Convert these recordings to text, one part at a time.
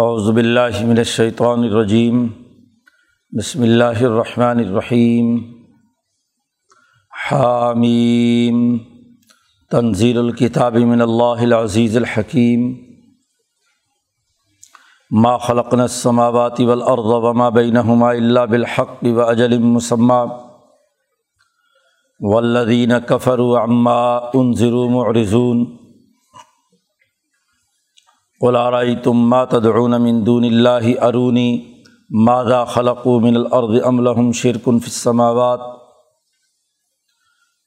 اعوذ باللہ من الشیطان الرجیم، بسم اللہ الرحمن الرحیم، حامیم، تنزیل الکتاب من اللہ العزیز الحکیم، ما خلقنا السماوات والارض وما بینہما الا بالحق واجل مسمى، والذین کفروا عما انذروا معرضون قل ارأيتم ما تدعون من دون اللہ ارونی ماذا خلقوا من الارض ام لهم شرك في السماوات؟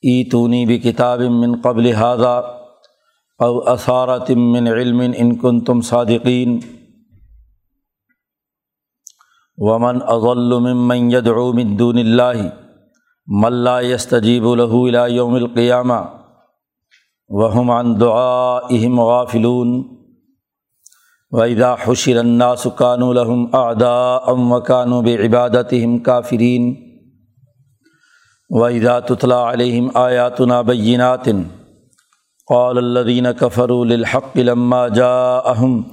ایتونی بکتاب من قبل هذا او اثارت من علم ان کنتم صادقین ومن اضل ممن يدعو من دون اللہ من لا يستجيب له الى يوم القيامة، وهم عن دعائهم غافلون. وحدا حشر الناس كانوا لهم اعداء وكانوا بعبادتهم كافرين وحدا تتلى عليهم آياتنا بينات قال الذين كفروا للحق لما جاءهم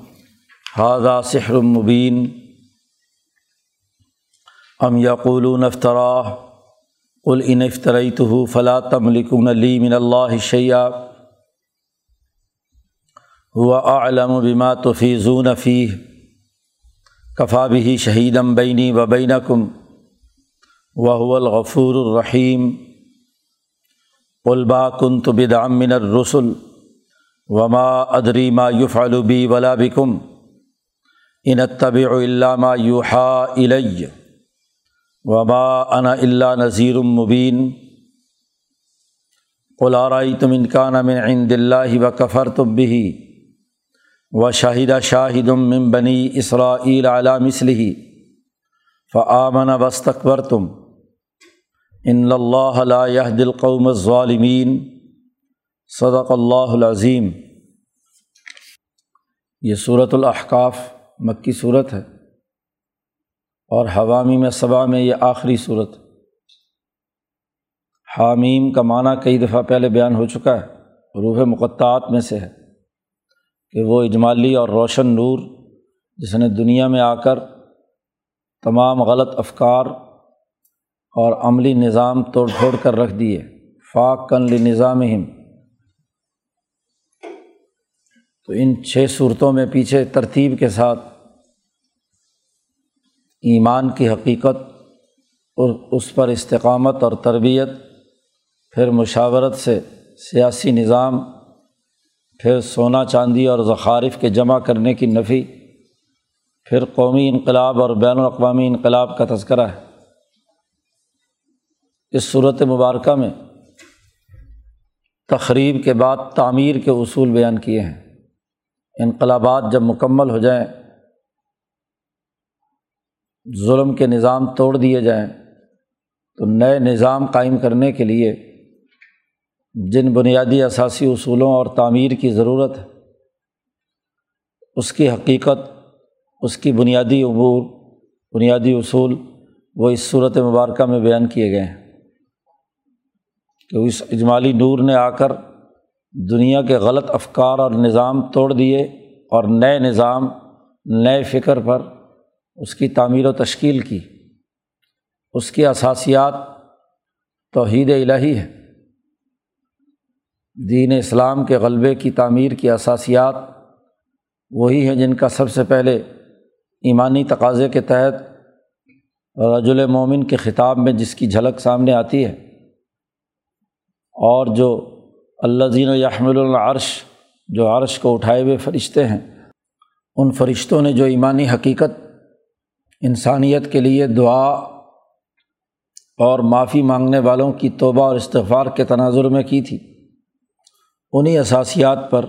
هذا سحر مبين ام يقولون افتراه قل فلا تملكون لي من الله شيئا هو اعلم بما تفيزون فيه كفى به شهيدا بيني وبينكم وهو الغفور الرحيم قل با كنت بدعا من الرسل وما ادري ما يفعل بي ولا بكم ان اتبع الا ما يوحى الي وبا انا اللہ نذیر المبین قلارئی تم انکان من عند اللہ و کفر طبی و شاہدہ شاہد من بنی اسرائیل علی مثلی فآمن بستقبر تم ان اللہ لا يهد القوم الظالمین صدق اللہ العظیم یہ صورت الاحقاف مکی صورت ہے اور حوامی میں صبا میں یہ آخری صورت حامیم کا معنی کئی دفعہ پہلے بیان ہو چکا ہے، روح مقطعات میں سے ہے۔ کہ وہ اجمالی اور روشن نور جس نے دنیا میں آ کر تمام غلط افکار اور عملی نظام توڑ پھوڑ کر رکھ دیے، فاق کن نظام ہم تو ان چھ صورتوں میں پیچھے ترتیب کے ساتھ ایمان کی حقیقت اور اس پر استقامت اور تربیت، پھر مشاورت سے سیاسی نظام پھر سونا چاندی اور ذخارف کے جمع کرنے کی نفی، پھر قومی انقلاب اور بین الاقوامی انقلاب کا تذکرہ ہے۔ اس صورت مبارکہ میں تقریب کے بعد تعمیر کے اصول بیان کیے ہیں۔ انقلابات جب مکمل ہو جائیں، ظلم کے نظام توڑ دیے جائیں، تو نئے نظام قائم کرنے کے لیے جن بنیادی اثاثی اصولوں اور تعمیر کی ضرورت ہے، اس کی حقیقت، اس کی بنیادی امور، بنیادی اصول، وہ اس صورت مبارکہ میں بیان کیے گئے ہیں کہ اس اجمالی نور نے آ کر دنیا کے غلط افکار اور نظام توڑ دیے اور نئے نظام، نئے فکر پر اس کی تعمیر و تشکیل کی۔ اس کی اثاسیات توحید الہی ہے دین اسلام کے غلبے کی تعمیر کی اثاسیات وہی ہیں جن کا سب سے پہلے ایمانی تقاضے کے تحت رج مومن کے خطاب میں جس کی جھلک سامنے آتی ہے اور جو اللہ زین یحمل العرش، جو عرش کو اٹھائے ہوئے فرشتے ہیں، ان فرشتوں نے جو ایمانی حقیقت، انسانیت کے لیے دعا اور معافی مانگنے والوں کی توبہ اور استغفار کے تناظر میں کی تھی۔ انہیں اثاسیات پر،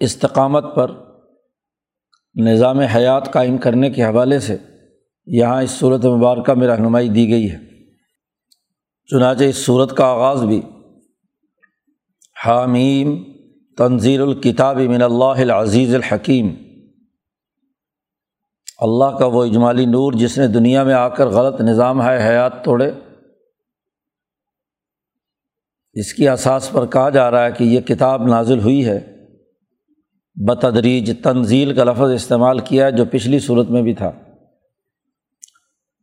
استقامت پر، نظام حیات قائم کرنے کے حوالے سے یہاں اس صورت مبارکہ میں رہنمائی دی گئی ہے۔ چنانچہ اس صورت کا آغاز بھی حامیم تنظیر الکتاب من اللہ العزیز الحکیم۔ اللہ کا وہ اجمالی نور جس نے دنیا میں آ کر غلط نظام ہے حیات توڑے اس کی اساس پر کہا جا رہا ہے کہ یہ کتاب نازل ہوئی ہے، بتدریج تنزیل کا لفظ استعمال کیا ہے جو پچھلی صورت میں بھی تھا۔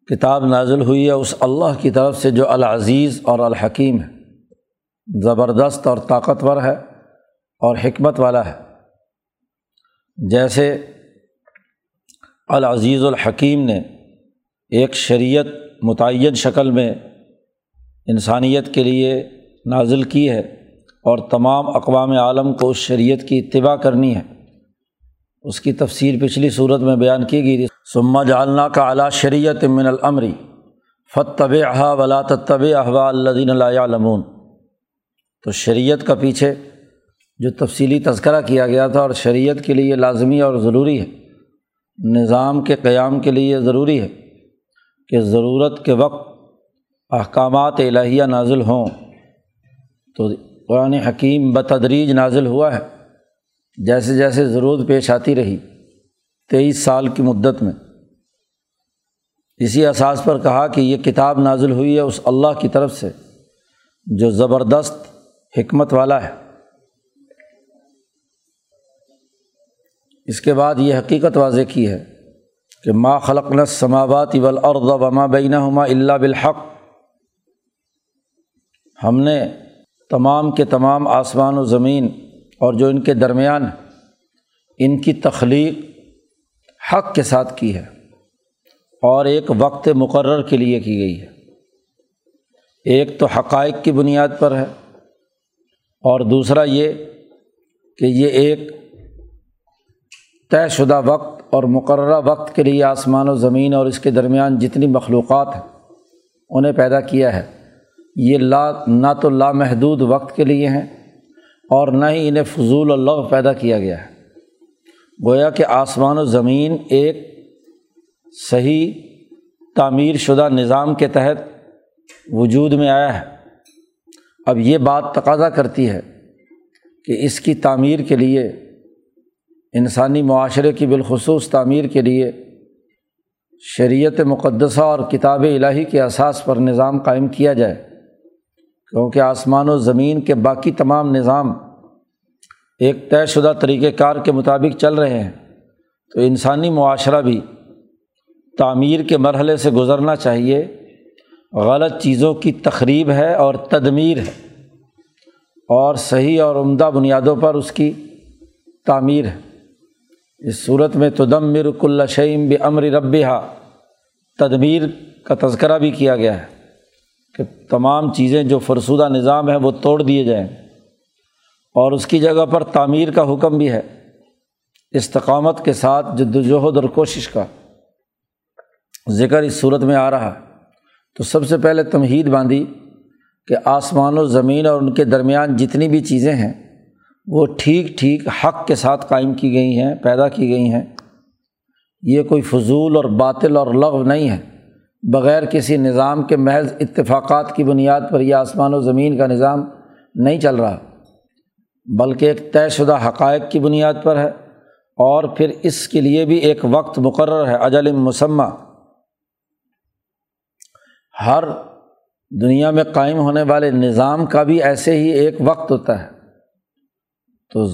کتاب نازل ہوئی ہے اس اللہ کی طرف سے جو العزیز اور الحکیم ہے۔ زبردست اور طاقتور ہے اور حکمت والا ہے۔ جیسے العزیز الحکیم نے ایک شریعت متعین شکل میں انسانیت کے لیے نازل کی ہے اور تمام اقوام عالم کو اس شریعت کی اتباع کرنی ہے۔ اس کی تفصیل پچھلی صورت میں بیان کی گئی سما جالنا کا اعلیٰ شریعت من العمری فت طب احا ولا طب احوا الدین علمون تو شریعت کا پیچھے جو تفصیلی تذکرہ کیا گیا تھا اور شریعت کے لیے لازمی اور ضروری ہے، نظام کے قیام کے لیے ضروری ہے کہ ضرورت کے وقت احکامات الہیہ نازل ہوں۔ تو قرآن حکیم بتدریج نازل ہوا ہے۔ جیسے جیسے ضرورت پیش آتی رہی، تیئیس سال کی مدت میں۔ اسی احساس پر کہا کہ یہ کتاب نازل ہوئی ہے اس اللہ کی طرف سے، جو زبردست حکمت والا ہے۔ اس کے بعد یہ حقیقت واضح کی ہے کہ ما خلق نہ سماوات اول اور وما بینہ ہما اللہ بالحق۔ ہم نے تمام کے تمام آسمان و زمین اور جو ان کے درمیان ان کی تخلیق حق کے ساتھ کی ہے اور ایک وقت مقرر کے لیے کی گئی ہے۔ ایک تو حقائق کی بنیاد پر ہے اور دوسرا یہ کہ یہ ایک طے شدہ وقت اور مقررہ وقت کے لیے آسمان و زمین اور اس کے درمیان جتنی مخلوقات ہیں، انہیں پیدا کیا ہے۔ یہ لا، نہ تو لامحدود وقت کے لیے ہیں اور نہ ہی انہیں فضول اللہ پیدا کیا گیا ہے۔ گویا کہ آسمان و زمین ایک صحیح تعمیر شدہ نظام کے تحت وجود میں آیا ہے۔ اب یہ بات تقاضا کرتی ہے کہ اس کی تعمیر کے لیے، انسانی معاشرے کی بالخصوص تعمیر کے لیے شریعت مقدسہ اور کتاب الہی کے اساس پر نظام قائم کیا جائے۔ کیونکہ آسمان و زمین کے باقی تمام نظام ایک طے شدہ طریقۂ کار کے مطابق چل رہے ہیں، تو انسانی معاشرہ بھی تعمیر کے مرحلے سے گزرنا چاہیے۔ غلط چیزوں کی تقریب ہے اور تدمیر ہے، اور صحیح اور عمدہ بنیادوں پر اس کی تعمیر ہے۔ اس صورت میں تدم مرک شعیم بمر ربیہ تدمیر کا تذکرہ بھی کیا گیا ہے۔ کہ تمام چیزیں جو فرسودہ نظام ہے وہ توڑ دیے جائیں۔ اور اس کی جگہ پر تعمیر کا حکم بھی ہے۔ استقامت کے ساتھ جد وجہد اور کوشش کا ذکر اس صورت میں آ رہا تو سب سے پہلے تمہید باندھی کہ آسمان و زمین اور ان کے درمیان جتنی بھی چیزیں ہیں، وہ ٹھیک ٹھیک حق کے ساتھ قائم کی گئی ہیں، پیدا کی گئی ہیں۔ یہ کوئی فضول اور باطل اور لغو نہیں ہے۔ بغیر کسی نظام کے محض اتفاقات کی بنیاد پر یہ آسمان و زمین کا نظام نہیں چل رہا، بلکہ ایک طے شدہ حقائق کی بنیاد پر ہے اور پھر اس کے لیے بھی ایک وقت مقرر ہے، اجل مسمہ۔ ہر دنیا میں قائم ہونے والے نظام کا بھی ایسے ہی ایک وقت ہوتا ہے۔ تو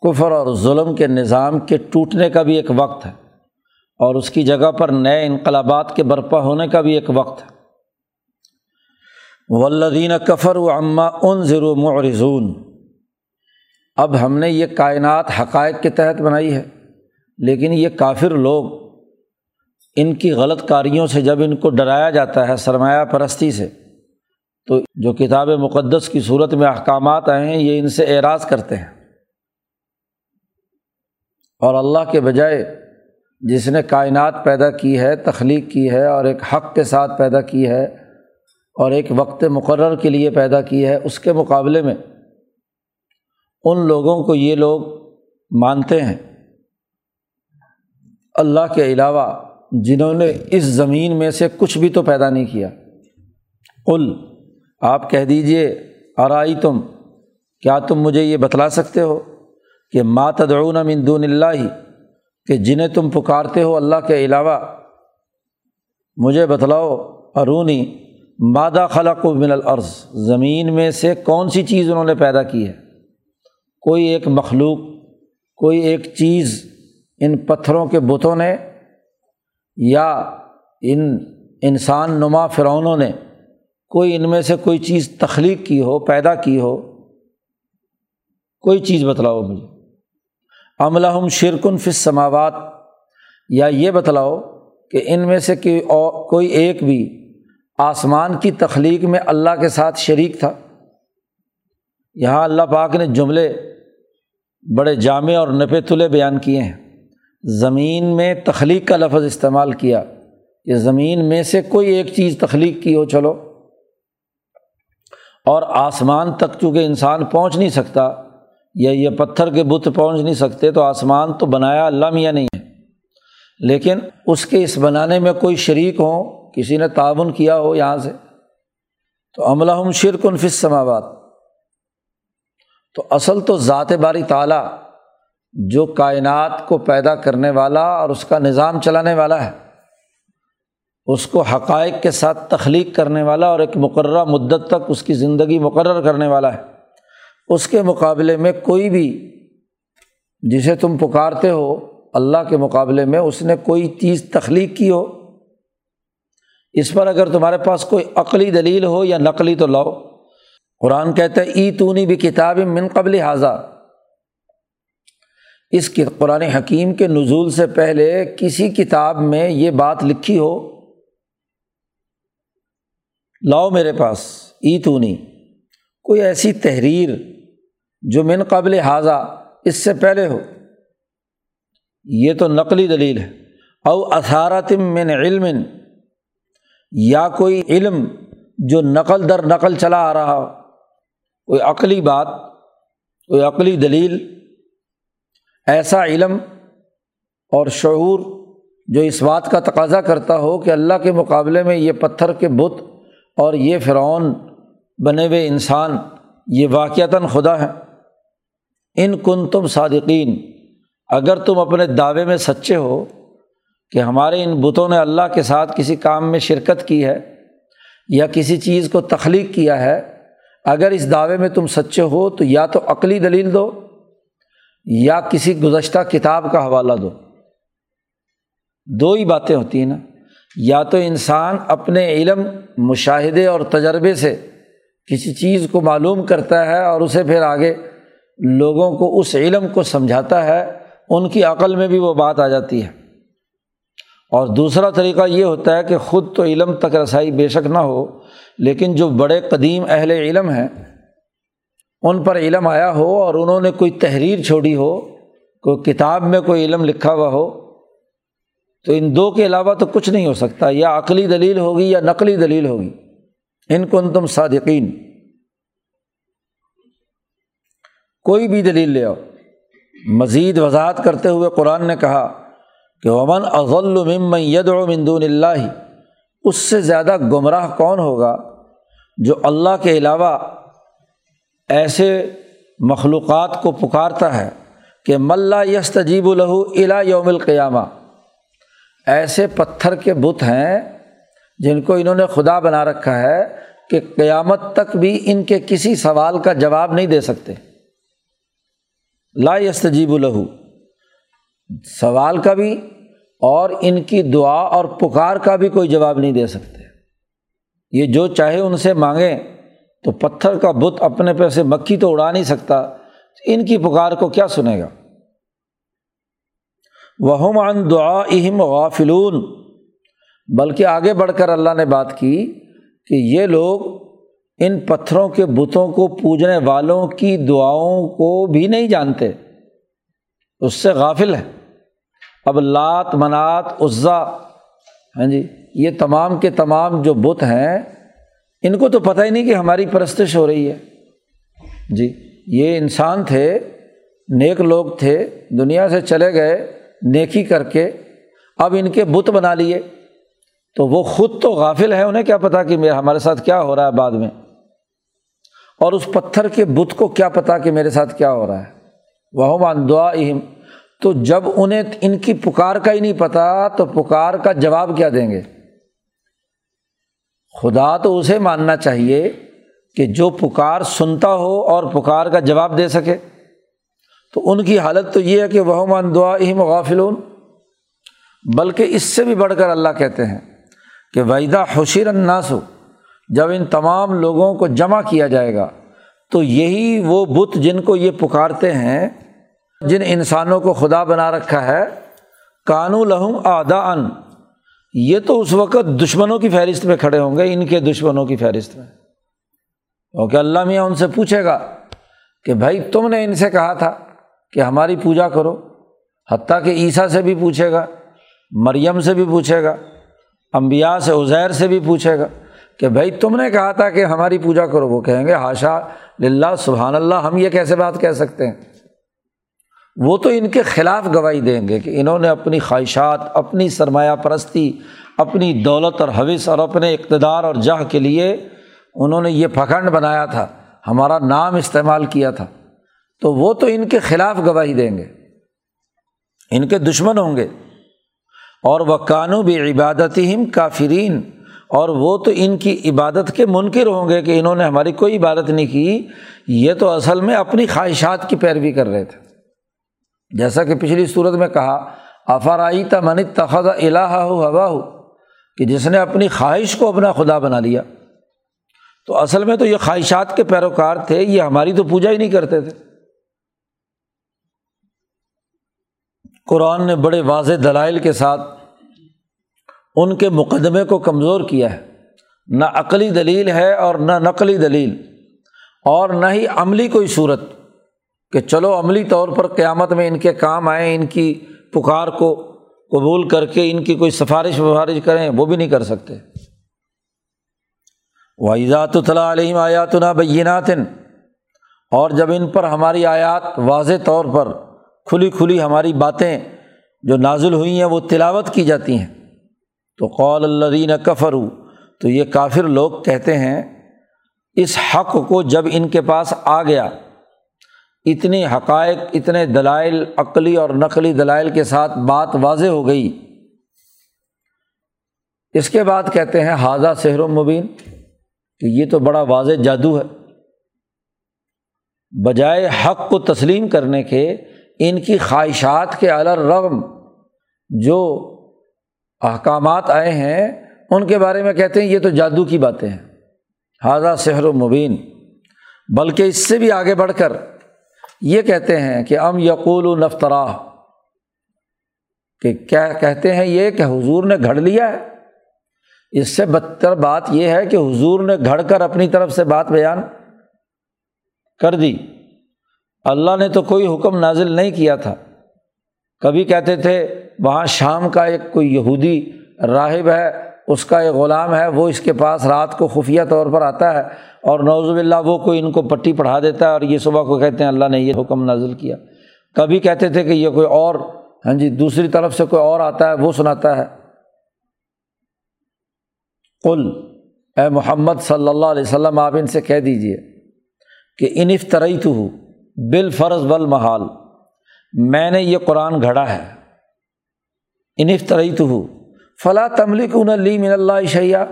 کفر اور ظلم کے نظام کے ٹوٹنے کا بھی ایک وقت ہے۔ اور اس کی جگہ پر نئے انقلابات کے برپا ہونے کا بھی ایک وقت ہے۔ ولدین کفر و اماں ان ضرو معرضون۔ اب ہم نے یہ کائنات حقائق کے تحت بنائی ہے، لیکن یہ کافر لوگ ان کی غلط کاریوں سے جب ان کو ڈرایا جاتا ہے سرمایہ پرستی سے، تو جو کتاب مقدس کی صورت میں احکامات آئے ہیں، یہ ان سے اعراض کرتے ہیں۔ اور اللہ کے بجائے جس نے کائنات پیدا کی ہے، تخلیق کی ہے اور ایک حق کے ساتھ پیدا کی ہے اور ایک وقت مقرر کے لیے پیدا کی ہے، اس کے مقابلے میں ان لوگوں کو یہ لوگ مانتے ہیں۔ اللہ کے علاوہ جنہوں نے اس زمین میں سے کچھ بھی تو پیدا نہیں کیا۔ قل، آپ کہہ دیجیے آرائی تم کیا تم مجھے یہ بتلا سکتے ہو کہ ماتدعون من دون اللہ؟ کہ جنہیں تم پکارتے ہو اللہ کے علاوہ، مجھے بتلاؤ، ارونی مادہ خلق و من العرض زمین میں سے کون سی چیز انہوں نے پیدا کی ہے؟ کوئی ایک مخلوق، کوئی ایک چیز ان پتھروں کے بتوں نے، یا ان انسان نما فرعونوں نے کوئی ان میں سے کوئی چیز تخلیق کی ہو، پیدا کی ہو؟ کوئی چیز بتلاؤ مجھے۔ عملہ ہم شرکن فص سماوات یا یہ بتلاؤ کہ ان میں سے کوئی ایک بھی آسمان کی تخلیق میں اللہ کے ساتھ شریک تھا؟ یہاں اللہ پاک نے جملے بڑے جامع اور نپے تلے بیان کیے ہیں۔ زمین میں تخلیق کا لفظ استعمال کیا، کہ زمین میں سے کوئی ایک چیز تخلیق کی ہو، چلو۔ اور آسمان تک چونکہ انسان پہنچ نہیں سکتا یا یہ پتھر کے بت پہنچ نہیں سکتے تو آسمان تو بنایا اللہ میاں نہیں ہے۔ لیکن اس کے اس بنانے میں کوئی شریک ہوں کسی نے تعاون کیا ہو یہاں سے، تو عملہ ہم شرک انفس سماوات تو اصل تو ذات باری تعالیٰ جو کائنات کو پیدا کرنے والا اور اس کا نظام چلانے والا ہے۔ اس کو حقائق کے ساتھ تخلیق کرنے والا اور ایک مقررہ مدت تک اس کی زندگی مقرر کرنے والا ہے۔ اس کے مقابلے میں کوئی بھی جسے تم پکارتے ہو، اللہ کے مقابلے میں اس نے کوئی چیز تخلیق کی ہو۔ اس پر اگر تمہارے پاس کوئی عقلی دلیل ہو یا نقلی تو لاؤ۔ قرآن کہتے ہیں ای تو بھی کتاب من قبل حاضہ اس قرآن حکیم کے نزول سے پہلے کسی کتاب میں یہ بات لکھی ہو، لاؤ میرے پاس ای تونی کوئی ایسی تحریر جو من قبل حاضہ، اس سے پہلے ہو۔ یہ تو نقلی دلیل ہے۔ او اثارتم من علم، یا کوئی علم جو نقل در نقل چلا آ رہا ہو۔ کوئی عقلی بات، کوئی عقلی دلیل، ایسا علم اور شعور جو اس بات کا تقاضا کرتا ہو کہ اللہ کے مقابلے میں یہ پتھر کے بت اور یہ فرعون بنے ہوئے انسان، یہ واقعتاً خدا ہے ان کن تم صادقین، اگر تم اپنے دعوے میں سچے ہو کہ ہمارے ان بتوں نے اللہ کے ساتھ کسی کام میں شرکت کی ہے یا کسی چیز کو تخلیق کیا ہے، اگر اس دعوے میں تم سچے ہو تو یا تو عقلی دلیل دو یا کسی گزشتہ کتاب کا حوالہ دو۔ دو ہی باتیں ہوتی ہیں نا۔ یا تو انسان اپنے علم، مشاہدے اور تجربے سے کسی چیز کو معلوم کرتا ہے اور اسے پھر آگے لوگوں کو اس علم کو سمجھاتا ہے، ان کی عقل میں بھی وہ بات آ جاتی ہے۔ اور دوسرا طریقہ یہ ہوتا ہے کہ خود تو علم تک رسائی بے شک نہ ہو، لیکن جو بڑے قدیم اہل علم ہیں، ان پر علم آیا ہو اور انہوں نے کوئی تحریر چھوڑی ہو، کوئی کتاب میں کوئی علم لکھا ہوا ہو، تو ان دو کے علاوہ تو کچھ نہیں ہو سکتا۔ یا عقلی دلیل ہوگی یا نقلی دلیل ہوگی۔ ان کو تم صادقین۔ کوئی بھی دلیل لے آؤ۔ مزید وضاحت کرتے ہوئے قرآن نے کہا کہ امن اضل ممن ید و مندون اللہ اس سے زیادہ گمراہ کون ہوگا جو اللہ کے علاوہ ایسے مخلوقات کو پکارتا ہے کہ ملا یس تجیب الہو الا یوم القیامہ ایسے پتھر کے بت ہیں جن کو انہوں نے خدا بنا رکھا ہے کہ قیامت تک بھی ان کے کسی سوال کا جواب نہیں دے سکتے۔ لا یس تجیب الہو سوال کا بھی اور ان کی دعا اور پکار کا بھی کوئی جواب نہیں دے سکتے۔ یہ جو چاہے ان سے مانگیں تو پتھر کا بت اپنے پہ سے مکھی تو اڑا نہیں سکتا۔ ان کی پکار کو کیا سنے گا؟ وہ عن دعا اہم غافلون۔ بلکہ آگے بڑھ کر اللہ نے بات کی کہ یہ لوگ ان پتھروں کے بتوں کو پوجنے والوں کی دعاؤں کو بھی نہیں جانتے۔ اس سے غافل ہے اب لات منات عزا ہاں جی یہ تمام کے تمام جو بت ہیں، ان کو تو پتہ ہی نہیں کہ ہماری پرستش ہو رہی ہے۔ جی یہ انسان تھے، نیک لوگ تھے، دنیا سے چلے گئے، نیکی کر کے اب ان کے بت بنا لیے۔ تو وہ خود تو غافل ہے انہیں کیا پتا کہ میرا ہمارے ساتھ کیا ہو رہا ہے بعد میں۔ اور اس پتھر کے بت کو کیا پتا کہ میرے ساتھ کیا ہو رہا ہے؟ وہ مان دعا اہم تو جب انہیں ان کی پکار کا ہی نہیں پتا، تو پکار کا جواب کیا دیں گے؟ خدا تو اسے ماننا چاہیے کہ جو پکار سنتا ہو اور پکار کا جواب دے سکے۔ تو ان کی حالت تو یہ ہے کہ وہ من دعا اہم غافلون۔ بلکہ اس سے بھی بڑھ کر اللہ کہتے ہیں کہ ویدا حشیر الناس ہو جب ان تمام لوگوں کو جمع کیا جائے گا، تو یہی وہ بت جن کو یہ پکارتے ہیں، جن انسانوں کو خدا بنا رکھا ہے، کانو لہم آدا ان یہ تو اس وقت دشمنوں کی فہرست میں کھڑے ہوں گے، ان کے دشمنوں کی فہرست میں۔ کیونکہ اللہ میاں ان سے پوچھے گا کہ بھائی تم نے ان سے کہا تھا کہ ہماری پوجا کرو۔ حتیٰ کہ عیسیٰ سے بھی پوچھے گا، مریم سے بھی پوچھے گا امبیا سے، عزیر سے بھی پوچھے گا۔ کہ بھائی تم نے کہا تھا کہ ہماری پوجا کرو، وہ کہیں گے ہاشا للہ، سبحان اللہ، ہم یہ کیسے بات کہہ سکتے ہیں؟ وہ تو ان کے خلاف گواہی دیں گے کہ انہوں نے اپنی خواہشات، اپنی سرمایہ پرستی، اپنی دولت اور حوث اور اپنے اقتدار اور جہ کے لیے انہوں نے یہ پھکنڈ بنایا تھا، ہمارا نام استعمال کیا تھا۔ تو وہ تو ان کے خلاف گواہی دیں گے، ان کے دشمن ہوں گے۔ اور وہ کانو بھی عبادت ہم کافرین۔ اور وہ تو ان کی عبادت کے منکر ہوں گے کہ انہوں نے ہماری کوئی عبادت نہیں کی، یہ تو اصل میں اپنی خواہشات کی پیروی کر رہے تھے۔ جیسا کہ پچھلی صورت میں کہا افرائی تمن تخذ الہ ہو ہوا ہو کہ جس نے اپنی خواہش کو اپنا خدا بنا لیا۔ تو اصل میں تو یہ خواہشات کے پیروکار تھے، یہ ہماری تو پوجا ہی نہیں کرتے تھے۔ قرآن نے بڑے واضح دلائل کے ساتھ ان کے مقدمے کو کمزور کیا ہے۔ نہ عقلی دلیل ہے اور نہ نقلی دلیل۔ اور نہ ہی عملی کوئی صورت۔ کہ چلو عملی طور پر قیامت میں ان کے کام آئیں، ان کی پکار کو قبول کر کے ان کی کوئی سفارش وفارش کریں، وہ بھی نہیں کر سکتے۔ واحدات علیہم آیات نا بیناتن اور جب ان پر ہماری آیات واضح طور پر کھلی کھلی ہماری باتیں جو نازل ہوئی ہیں، وہ تلاوت کی جاتی ہیں۔ تو قول اللہ کفر تو یہ کافر لوگ کہتے ہیں، اس حق کو جب ان کے پاس آ گیا، اتنی حقائق، اتنے دلائل، عقلی اور نقلی دلائل کے ساتھ بات واضح ہو گئی۔ اس کے بعد کہتے ہیں حاضہ سحر و مبین کہ یہ تو بڑا واضح جادو ہے۔ بجائے حق کو تسلیم کرنے کے، ان کی خواہشات کے رغم جو احکامات آئے ہیں، ان کے بارے میں کہتے ہیں، یہ تو جادو کی باتیں ہیں۔ حاضہ سحر و مبین۔ بلکہ اس سے بھی آگے بڑھ کر یہ کہتے ہیں کہ ام یقول و نفترا کہ کیا کہتے ہیں یہ کہ حضور نے گھڑ لیا ہے؟ اس سے بدتر بات یہ ہے کہ حضور نے گھڑ کر اپنی طرف سے بات بیان کر دی۔ اللہ نے تو کوئی حکم نازل نہیں کیا تھا۔ کبھی کہتے تھے، وہاں شام کا ایک کوئی یہودی راہب ہے، اس کا ایک غلام ہے، وہ اس کے پاس رات کو خفیہ طور پر آتا ہے اور نوزب اللہ وہ کوئی ان کو پٹی پڑھا دیتا ہے اور یہ صبح کو کہتے ہیں اللہ نے یہ حکم نازل کیا۔ کبھی کہتے تھے کہ یہ کوئی اور ہاں جی دوسری طرف سے کوئی اور آتا ہے، وہ سناتا ہے۔ کل اے محمد صلی اللہ علیہ وسلم، آپ ان سے کہہ دیجیے کہ انف ترئی تو ہوں بال فرض بل محال میں نے یہ قرآن گھڑا ہے۔ انفترعی تو ہوں فلاں تملک ان لی من اللہ شیا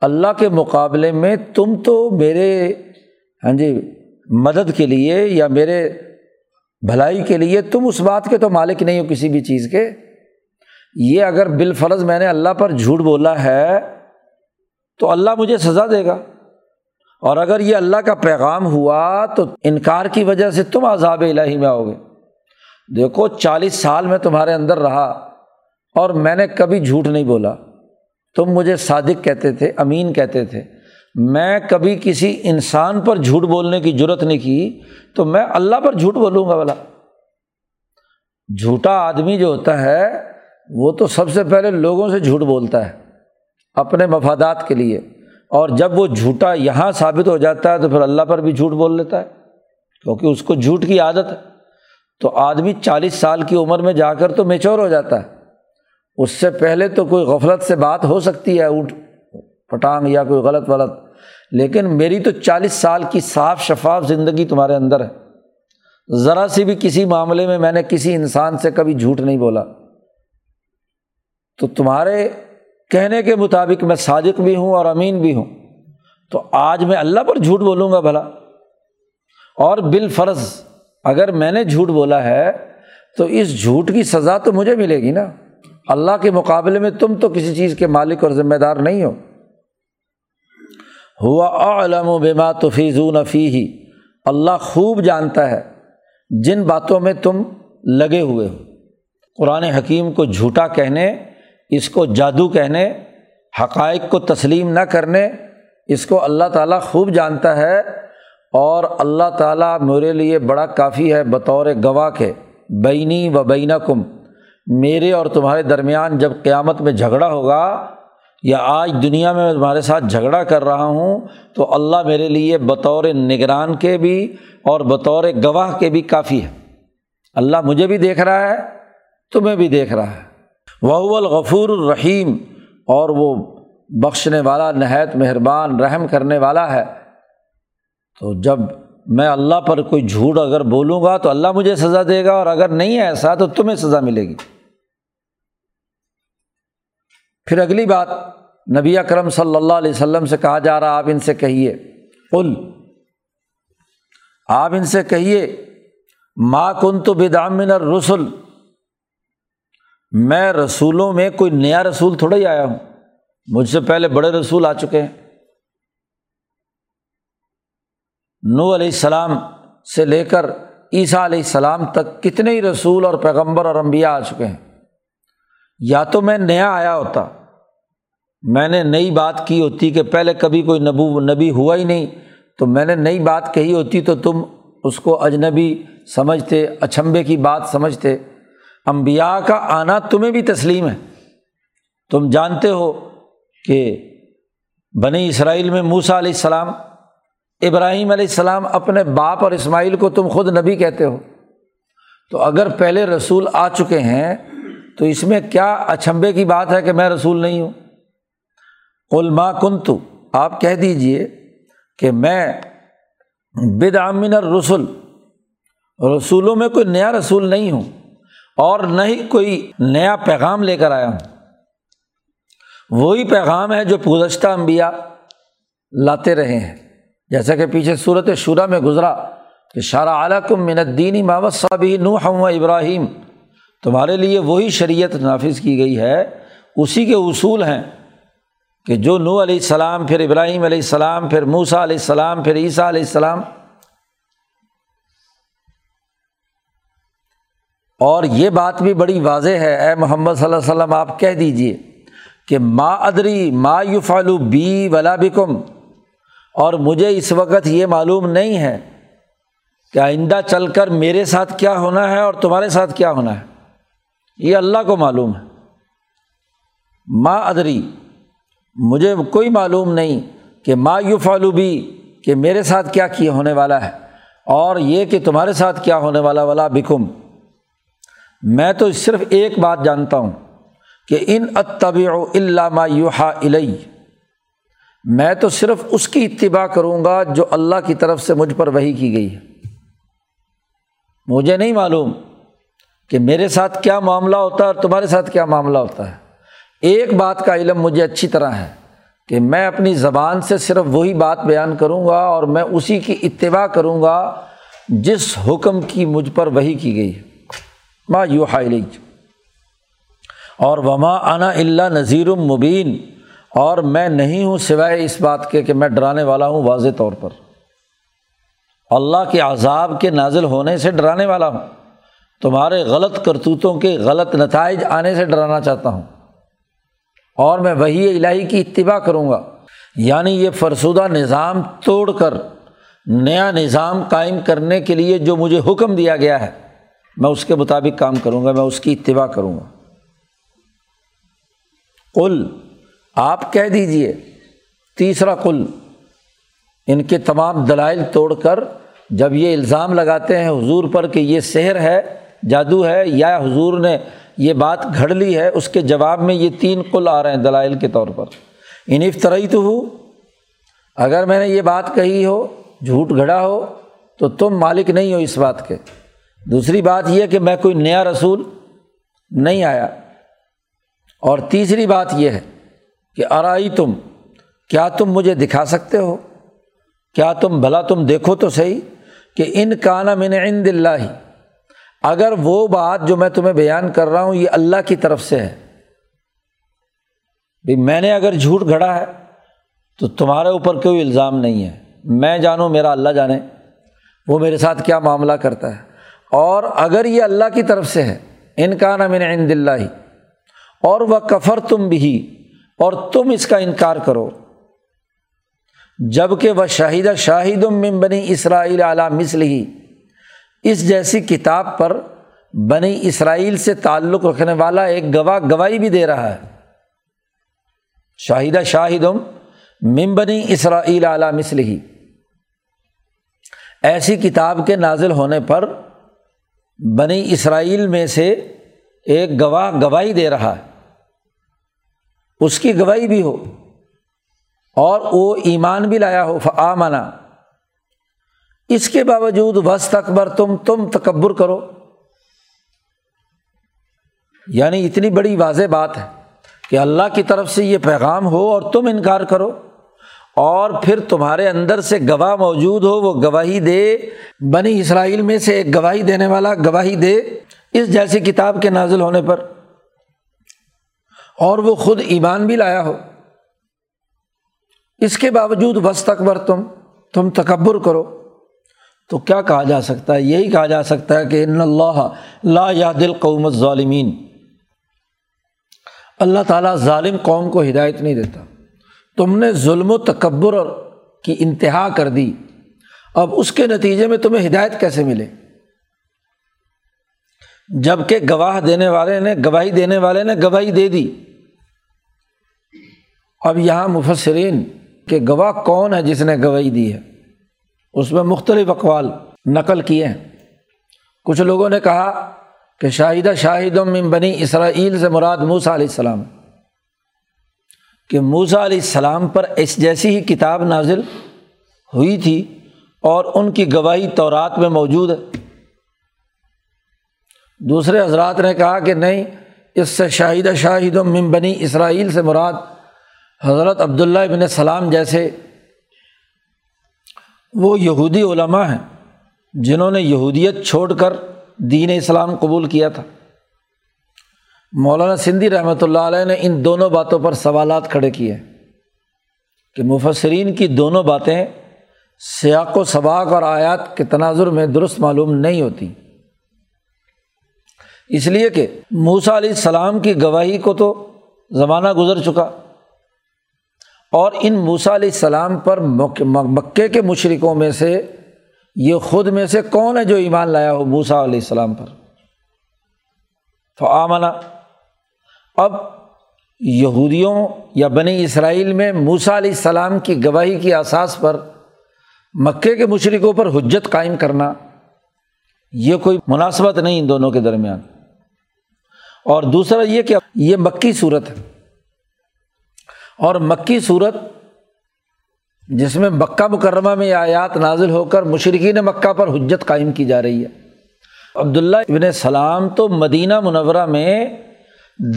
اللہ کے مقابلے میں تم تو میرے ہاں جی مدد کے لیے یا میرے بھلائی کے لیے تم اس بات کے تو مالک نہیں ہو کسی بھی چیز کے۔ یہ اگر بالفرض میں نے اللہ پر جھوٹ بولا ہے، تو اللہ مجھے سزا دے گا۔ اور اگر یہ اللہ کا پیغام ہوا تو انکار کی وجہ سے تم عذاب الہی میں آؤ گے۔ دیکھو چالیس سال میں تمہارے اندر رہا اور میں نے کبھی جھوٹ نہیں بولا۔ تم مجھے صادق کہتے تھے، امین کہتے تھے۔ میں کبھی کسی انسان پر جھوٹ بولنے کی ضرورت نہیں کی، تو میں اللہ پر جھوٹ بولوں گا بولا جھوٹا آدمی جو ہوتا ہے، وہ تو سب سے پہلے لوگوں سے جھوٹ بولتا ہے، اپنے مفادات کے لیے۔ اور جب وہ جھوٹا یہاں ثابت ہو جاتا ہے، تو پھر اللہ پر بھی جھوٹ بول لیتا ہے، کیونکہ اس کو جھوٹ کی عادت ہے۔ تو آدمی چالیس سال کی عمر میں جا کر تو میچور ہو جاتا ہے۔ اس سے پہلے تو کوئی غفلت سے بات ہو سکتی ہے، اونٹ پٹانگ یا کوئی غلط غلط لیکن میری تو چالیس سال کی صاف شفاف زندگی تمہارے اندر ہے۔ ذرا سی بھی کسی معاملے میں میں نے کسی انسان سے کبھی جھوٹ نہیں بولا۔ تو تمہارے کہنے کے مطابق میں صادق بھی ہوں اور امین بھی ہوں۔ تو آج میں اللہ پر جھوٹ بولوں گا بھلا۔ اور بال فرض اگر میں نے جھوٹ بولا ہے تو اس جھوٹ کی سزا تو مجھے ملے گی نا۔ اللہ کے مقابلے میں تم تو کسی چیز کے مالک اور ذمہ دار نہیں ہو۔ ہوا علم و بیما تو فیضون فی ہی اللہ خوب جانتا ہے جن باتوں میں تم لگے ہوئے ہو۔ قرآن حکیم کو جھوٹا کہنے، اس کو جادو کہنے، حقائق کو تسلیم نہ کرنے، اس کو اللہ تعالیٰ خوب جانتا ہے۔ اور اللہ تعالیٰ میرے لیے بڑا کافی ہے، بطور گواہ کے۔ بینی و بین کم میرے اور تمہارے درمیان جب قیامت میں جھگڑا ہوگا یا آج دنیا میں تمہارے ساتھ جھگڑا کر رہا ہوں، تو اللہ میرے لیے بطور نگران کے بھی اور بطور گواہ کے بھی کافی ہے۔ اللہ مجھے بھی دیکھ رہا ہے، تمہیں بھی دیکھ رہا ہے۔ وہ الغفور الرحیم، اور وہ بخشنے والا، نہایت مہربان، رحم کرنے والا ہے۔ تو جب میں اللہ پر کوئی جھوٹ اگر بولوں گا تو اللہ مجھے سزا دے گا اور اگر نہیں ہے ایسا تو تمہیں سزا ملے گی۔ پھر اگلی بات، نبی اکرم صلی اللہ علیہ وسلم سے کہا جا رہا، آپ ان سے کہیے۔ قل، آپ ان سے کہیے، ما کن تو بدامن رسول میں رسولوں میں کوئی نیا رسول تھوڑا ہی آیا ہوں۔ مجھ سے پہلے بڑے رسول آ چکے ہیں۔ نو علیہ السلام سے لے کر عیسیٰ علیہ السلام تک کتنے ہی رسول اور پیغمبر اور امبیا آ چکے ہیں۔ یا تو میں نیا آیا ہوتا، میں نے نئی بات کی ہوتی کہ پہلے کبھی کوئی نبو، نبی ہوا ہی نہیں، تو میں نے نئی بات کہی ہوتی تو تم اس کو اجنبی سمجھتے، اچھمبے کی بات سمجھتے۔ امبیا کا آنا تمہیں بھی تسلیم ہے۔ تم جانتے ہو کہ بنی اسرائیل میں موسا علیہ السلام ابراہیم علیہ السلام اپنے باپ اور اسماعیل کو تم خود نبی کہتے ہو؟ تو اگر پہلے رسول آ چکے ہیں، تو اس میں کیا اچھمبے کی بات ہے کہ میں رسول نہیں ہوں؟ علما کن تو آپ کہہ دیجیے کہ میں بد عامن رسول رسولوں میں کوئی نیا رسول نہیں ہوں اور نہ ہی کوئی نیا پیغام لے کر آیا ہوں۔ وہی پیغام ہے جو گزشتہ انبیاء لاتے رہے ہیں۔ جیسا کہ پیچھے صورت شورا میں گزرا کہ شارہ اعلیٰ کم الدینی محمد صابی نو ابراہیم، تمہارے لیے وہی شریعت نافذ کی گئی ہے، اسی کے اصول ہیں کہ جو نو علیہ السلام، پھر ابراہیم علیہ السلام، پھر موسا علیہ السلام، پھر عیسیٰ علیہ السلام۔ اور یہ بات بھی بڑی واضح ہے، اے محمد صلی اللہ علیہ وسلم، آپ کہہ دیجیے کہ ما ادری ما یو فالو بی ولا بکم اور مجھے اس وقت یہ معلوم نہیں ہے کہ آئندہ چل کر میرے ساتھ کیا ہونا ہے اور تمہارے ساتھ کیا ہونا ہے۔ یہ اللہ کو معلوم ہے۔ ماں ادری، مجھے کوئی معلوم نہیں کہ ما یو فالو بھی کہ میرے ساتھ کیا کیا ہونے والا ہے اور یہ کہ تمہارے ساتھ کیا ہونے والا والا بکم۔ میں تو صرف ایک بات جانتا ہوں کہ ان اتبع علامہ یوحا علیہ میں تو صرف اس کی اتباع کروں گا جو اللہ کی طرف سے مجھ پر وہی کی گئی ہے۔ مجھے نہیں معلوم کہ میرے ساتھ کیا معاملہ ہوتا ہے اور تمہارے ساتھ کیا معاملہ ہوتا ہے۔ ایک بات کا علم مجھے اچھی طرح ہے کہ میں اپنی زبان سے صرف وہی بات بیان کروں گا اور میں اسی کی اتباع کروں گا جس حکم کی مجھ پر وہی کی گئی ہے۔ ماں یو حائل اور وما انا اللہ نذیر المبین اور میں نہیں ہوں سوائے اس بات کے کہ میں ڈرانے والا ہوں واضح طور پر۔ اللہ کے عذاب کے نازل ہونے سے ڈرانے والا ہوں۔ تمہارے غلط کرتوتوں کے غلط نتائج آنے سے ڈرانا چاہتا ہوں۔ اور میں وہی الہی کی اتباع کروں گا۔ یعنی یہ فرسودہ نظام توڑ کر، نیا نظام قائم کرنے کے لیے جو مجھے حکم دیا گیا ہے، میں اس کے مطابق کام کروں گا، میں اس کی اتباع کروں گا۔ کل آپ کہہ دیجیے تیسرا کل ان کے تمام دلائل توڑ کر جب یہ الزام لگاتے ہیں حضور پر کہ یہ سحر ہے، جادو ہے یا حضور نے یہ بات گھڑ لی ہے، اس کے جواب میں یہ تین کل آ رہے ہیں دلائل کے طور پر۔ انف طرح تو ہو اگر میں نے یہ بات کہی ہو، جھوٹ گھڑا ہو، تو تم مالک نہیں ہو اس بات کے۔ دوسری بات یہ کہ میں کوئی نیا رسول نہیں آیا۔ اور تیسری بات یہ ہے کہ ارائی تم کیا تم مجھے دکھا سکتے ہو؟ کیا تم، بھلا تم دیکھو تو صحیح کہ ان کانا من عند اللہ۔ اگر وہ بات جو میں تمہیں بیان کر رہا ہوں یہ اللہ کی طرف سے ہے۔ بھائی میں نے اگر جھوٹ گھڑا ہے تو تمہارے اوپر کوئی الزام نہیں ہے۔ میں جانوں، میرا اللہ جانے۔ وہ میرے ساتھ کیا معاملہ کرتا ہے؟ اور اگر یہ اللہ کی طرف سے ہے، ان کا نام عند اللہ۔ اور وہ کفر تم بھی اور تم اس کا انکار کرو۔ جبکہ وہ شاہدہ شاہد بنی اسرائیل اعلیٰ مسل ہی اس جیسی کتاب پر بنی اسرائیل سے تعلق رکھنے والا ایک گواہ گواہی بھی دے رہا ہے۔ شاہدہ شاہدم ممبنی اسرائیل اعلیٰ مسل ہی ایسی کتاب کے نازل ہونے پر بنی اسرائیل میں سے ایک گواہ گواہی دے رہا ہے۔ اس کی گواہی بھی ہو اور وہ ایمان بھی لایا ہو آمنا اس کے باوجود وسط اکبر تم تم تکبر کرو۔ یعنی اتنی بڑی واضح بات ہے کہ اللہ کی طرف سے یہ پیغام ہو اور تم انکار کرو اور پھر تمہارے اندر سے گواہ موجود ہو، وہ گواہی دے۔ بنی اسرائیل میں سے ایک گواہی دینے والا گواہی دے۔ اس جیسی کتاب کے نازل ہونے پر اور وہ خود ایمان بھی لایا ہو۔ اس کے باوجود بس اکبر تم تم تکبر کرو۔ تو کیا کہا جا سکتا ہے؟ یہی کہا جا سکتا ہے کہ ان اللہ لا یا دل قومت ظالمین اللہ تعالیٰ ظالم قوم کو ہدایت نہیں دیتا۔ تم نے ظلم و تکبر کی انتہا کر دی۔ اب اس کے نتیجے میں تمہیں ہدایت کیسے ملے؟ جبکہ گواہ دینے والے نے گواہی دینے والے نے گواہی دے دی۔ اب یہاں مفسرین کہ گواہ کون ہے جس نے گواہی دی ہے؟ اس میں مختلف اقوال نقل کیے ہیں۔ کچھ لوگوں نے کہا کہ شاہدہ شاہد بنی اسرائیل سے مراد موسا علیہ السلام۔ کہ موسا علیہ السلام پر اس جیسی ہی کتاب نازل ہوئی تھی اور ان کی گواہی تورات میں موجود ہے۔ دوسرے حضرات نے کہا کہ نہیں، اس سے شاہدہ شاہد من بنی اسرائیل سے مراد حضرت عبداللہ ابن سلام جیسے وہ یہودی علماء ہیں جنہوں نے یہودیت چھوڑ کر دین اسلام قبول کیا تھا۔ مولانا سندھی رحمۃ اللہ علیہ نے ان دونوں باتوں پر سوالات کھڑے کیے کہ مفسرین کی دونوں باتیں سیاق و سباق اور آیات کے تناظر میں درست معلوم نہیں ہوتی۔ اس لیے کہ موسا علیہ السلام کی گواہی کو تو زمانہ گزر چکا اور ان موسا علیہ السلام پر مکے کے مشرقوں میں سے یہ خود میں سے کون ہے جو ایمان لایا ہو موسا علیہ السلام پر؟ تو آمنا، اب یہودیوں یا بنی اسرائیل میں موسا علیہ السلام کی گواہی کی اساس پر مکے کے مشرقوں پر حجت قائم کرنا یہ کوئی مناسبت نہیں ان دونوں کے درمیان۔ اور دوسرا یہ کہ یہ مکی صورت ہے۔ اور مکی صورت جس میں مکہ مکرمہ میں آیات نازل ہو کر مشرقین مکہ پر حجت قائم کی جا رہی ہے۔ عبداللہ ابن سلام تو مدینہ منورہ میں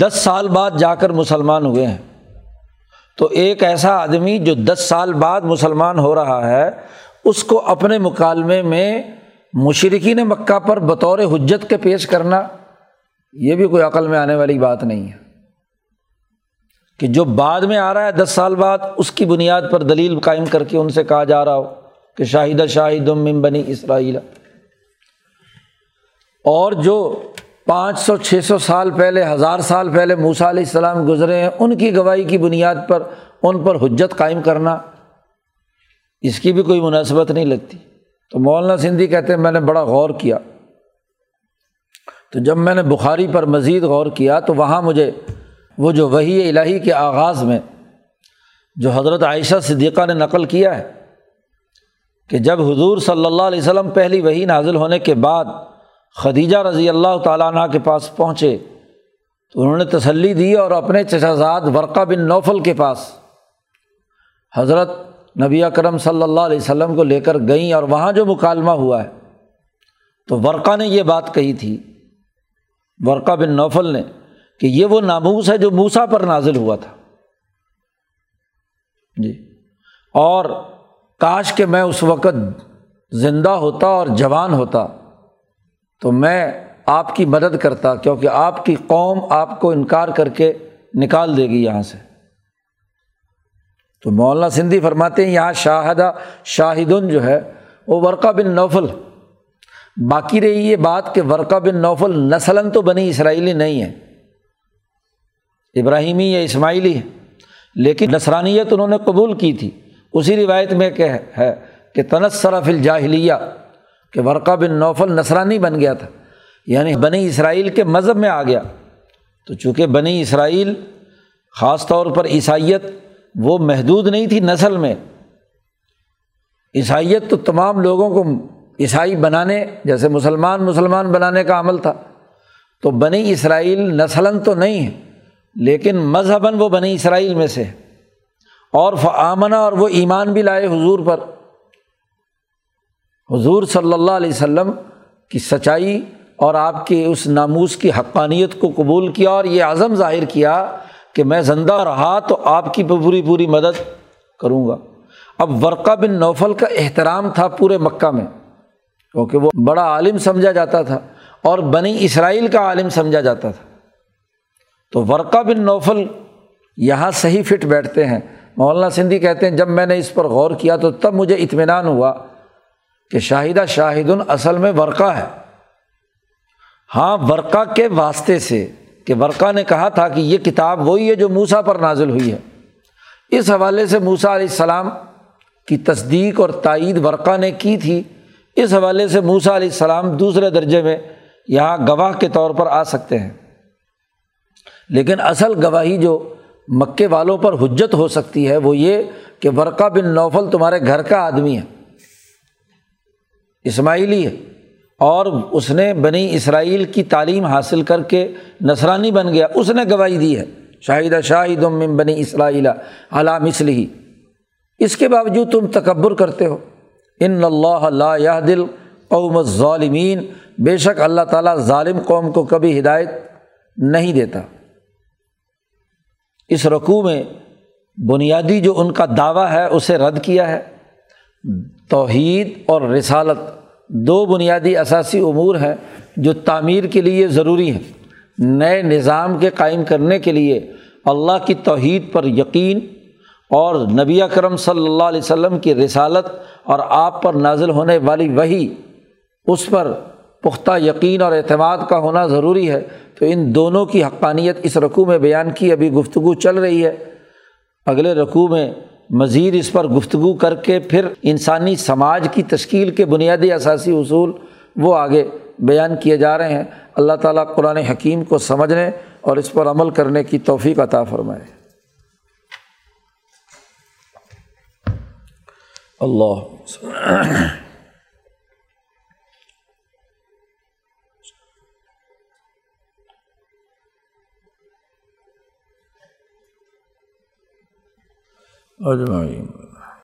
دس سال بعد جا کر مسلمان ہوئے ہیں۔ تو ایک ایسا آدمی جو دس سال بعد مسلمان ہو رہا ہے، اس کو اپنے مکالمے میں مشرقین مکہ پر بطور حجت کے پیش کرنا یہ بھی کوئی عقل میں آنے والی بات نہیں ہے کہ جو بعد میں آ رہا ہے، دس سال بعد اس کی بنیاد پر دلیل قائم کر کے ان سے کہا جا رہا ہو کہ شاہدہ شاہد من بنی اسرائیل۔ اور جو پانچ سو، چھ سو سال پہلے، ہزار سال پہلے موسا علیہ السلام گزرے ہیں، ان کی گواہی کی بنیاد پر، ان پر حجت قائم کرنا اس کی بھی کوئی مناسبت نہیں لگتی۔ تو مولانا سندھی کہتے ہیں، میں نے بڑا غور کیا۔ تو جب میں نے بخاری پر مزید غور کیا تو وہاں مجھے وہ جو وہی الہی کے آغاز میں جو حضرت عائشہ صدیقہ نے نقل کیا ہے کہ جب حضور صلی اللہ علیہ وسلم پہلی وہی نازل ہونے کے بعد خدیجہ رضی اللہ تعالیٰ عنہ کے پاس پہنچے تو انہوں نے تسلی دی اور اپنے چشازاد ورقہ بن نوفل کے پاس حضرت نبی کرم صلی اللہ علیہ وسلم کو لے کر گئیں اور وہاں جو مکالمہ ہوا ہے تو ورقہ نے یہ بات کہی تھی ورقہ بن نوفل نے کہ یہ وہ ناموس ہے جو موسا پر نازل ہوا تھا۔ جی۔ اور کاش کہ میں اس وقت زندہ ہوتا اور جوان ہوتا تو میں آپ کی مدد کرتا کیونکہ آپ کی قوم آپ کو انکار کر کے نکال دے گی یہاں سے۔ تو مولانا سندھی فرماتے ہیں، یہاں شاہدہ شاہدن جو ہے، وہ ورقہ بن نوفل باقی رہی یہ بات کہ ورقہ بن نوفل نسلاً تو بنی اسرائیلی نہیں ہے۔ ابراہیمی یا اسماعیلی ہے۔ لیکن نسرانیت انہوں نے قبول کی تھی۔ اسی روایت میں کہ ہے کہ تنسرف الجاہلیہ، کہ ورقہ بن نوفل نسرانی بن گیا تھا۔ یعنی بنی اسرائیل کے مذہب میں آ گیا۔ تو چونکہ بنی اسرائیل خاص طور پر عیسائیت وہ محدود نہیں تھی نسل میں، عیسائیت تو تمام لوگوں کو عیسائی بنانے، جیسے مسلمان مسلمان بنانے کا عمل تھا۔ تو بنی اسرائیل نسلاً تو نہیں ہے لیکن مذہباً وہ بنی اسرائیل میں سے اور فعامنا اور وہ ایمان بھی لائے حضور پر۔ حضور صلی اللہ علیہ وسلم کی سچائی اور آپ کے اس ناموس کی حقانیت کو قبول کیا اور یہ عزم ظاہر کیا کہ میں زندہ رہا تو آپ کی پوری پوری مدد کروں گا۔ اب ورقہ بن نوفل کا احترام تھا پورے مکہ میں۔ کیونکہ وہ بڑا عالم سمجھا جاتا تھا اور بنی اسرائیل کا عالم سمجھا جاتا تھا۔ تو ورقہ بن نوفل یہاں صحیح فٹ بیٹھتے ہیں۔ مولانا سندھی کہتے ہیں، جب میں نے اس پر غور کیا تو تب مجھے اطمینان ہوا کہ شاہدہ شاہد اصل میں ورقہ ہے۔ ہاں ورقہ کے واسطے سے کہ ورقہ نے کہا تھا کہ یہ کتاب وہی ہے جو موسا پر نازل ہوئی ہے۔ اس حوالے سے موسا علیہ السلام کی تصدیق اور تائید ورقہ نے کی تھی۔ اس حوالے سے موسا علیہ السلام دوسرے درجے میں یہاں گواہ کے طور پر آ سکتے ہیں۔ لیکن اصل گواہی جو مکے والوں پر حجت ہو سکتی ہے وہ یہ کہ ورقہ بن نوفل تمہارے گھر کا آدمی ہے، اسماعیلی ہے، اور اس نے بنی اسرائیل کی تعلیم حاصل کر کے نسرانی بن گیا۔ اس نے گواہی دی ہے شاہدہ شاہد بنی اسرائیل علام اسلحی اس کے باوجود تم تکبر کرتے ہو۔ ان اللہ لا دل قوم ظالمین بے شک اللہ تعالیٰ ظالم قوم کو کبھی ہدایت نہیں دیتا۔ اس رقوع میں بنیادی جو ان کا دعویٰ ہے، اسے رد کیا ہے۔ توحید اور رسالت دو بنیادی اثاثی امور ہیں جو تعمیر کے لیے ضروری ہیں۔ نئے نظام کے قائم کرنے کے لیے اللہ کی توحید پر یقین اور نبی کرم صلی اللہ علیہ وسلم کی رسالت اور آپ پر نازل ہونے والی وہی اس پر پختہ یقین اور اعتماد کا ہونا ضروری ہے۔ تو ان دونوں کی حقانیت اس رقوع میں بیان کی، ابھی گفتگو چل رہی ہے۔ اگلے رقوع میں مزید اس پر گفتگو کر کے پھر انسانی سماج کی تشکیل کے بنیادی اثاثی اصول وہ آگے بیان کیے جا رہے ہیں۔ اللہ تعالیٰ قرآن حکیم کو سمجھنے اور اس پر عمل کرنے کی توفیق عطا فرمائے۔ اللہ اجمعین۔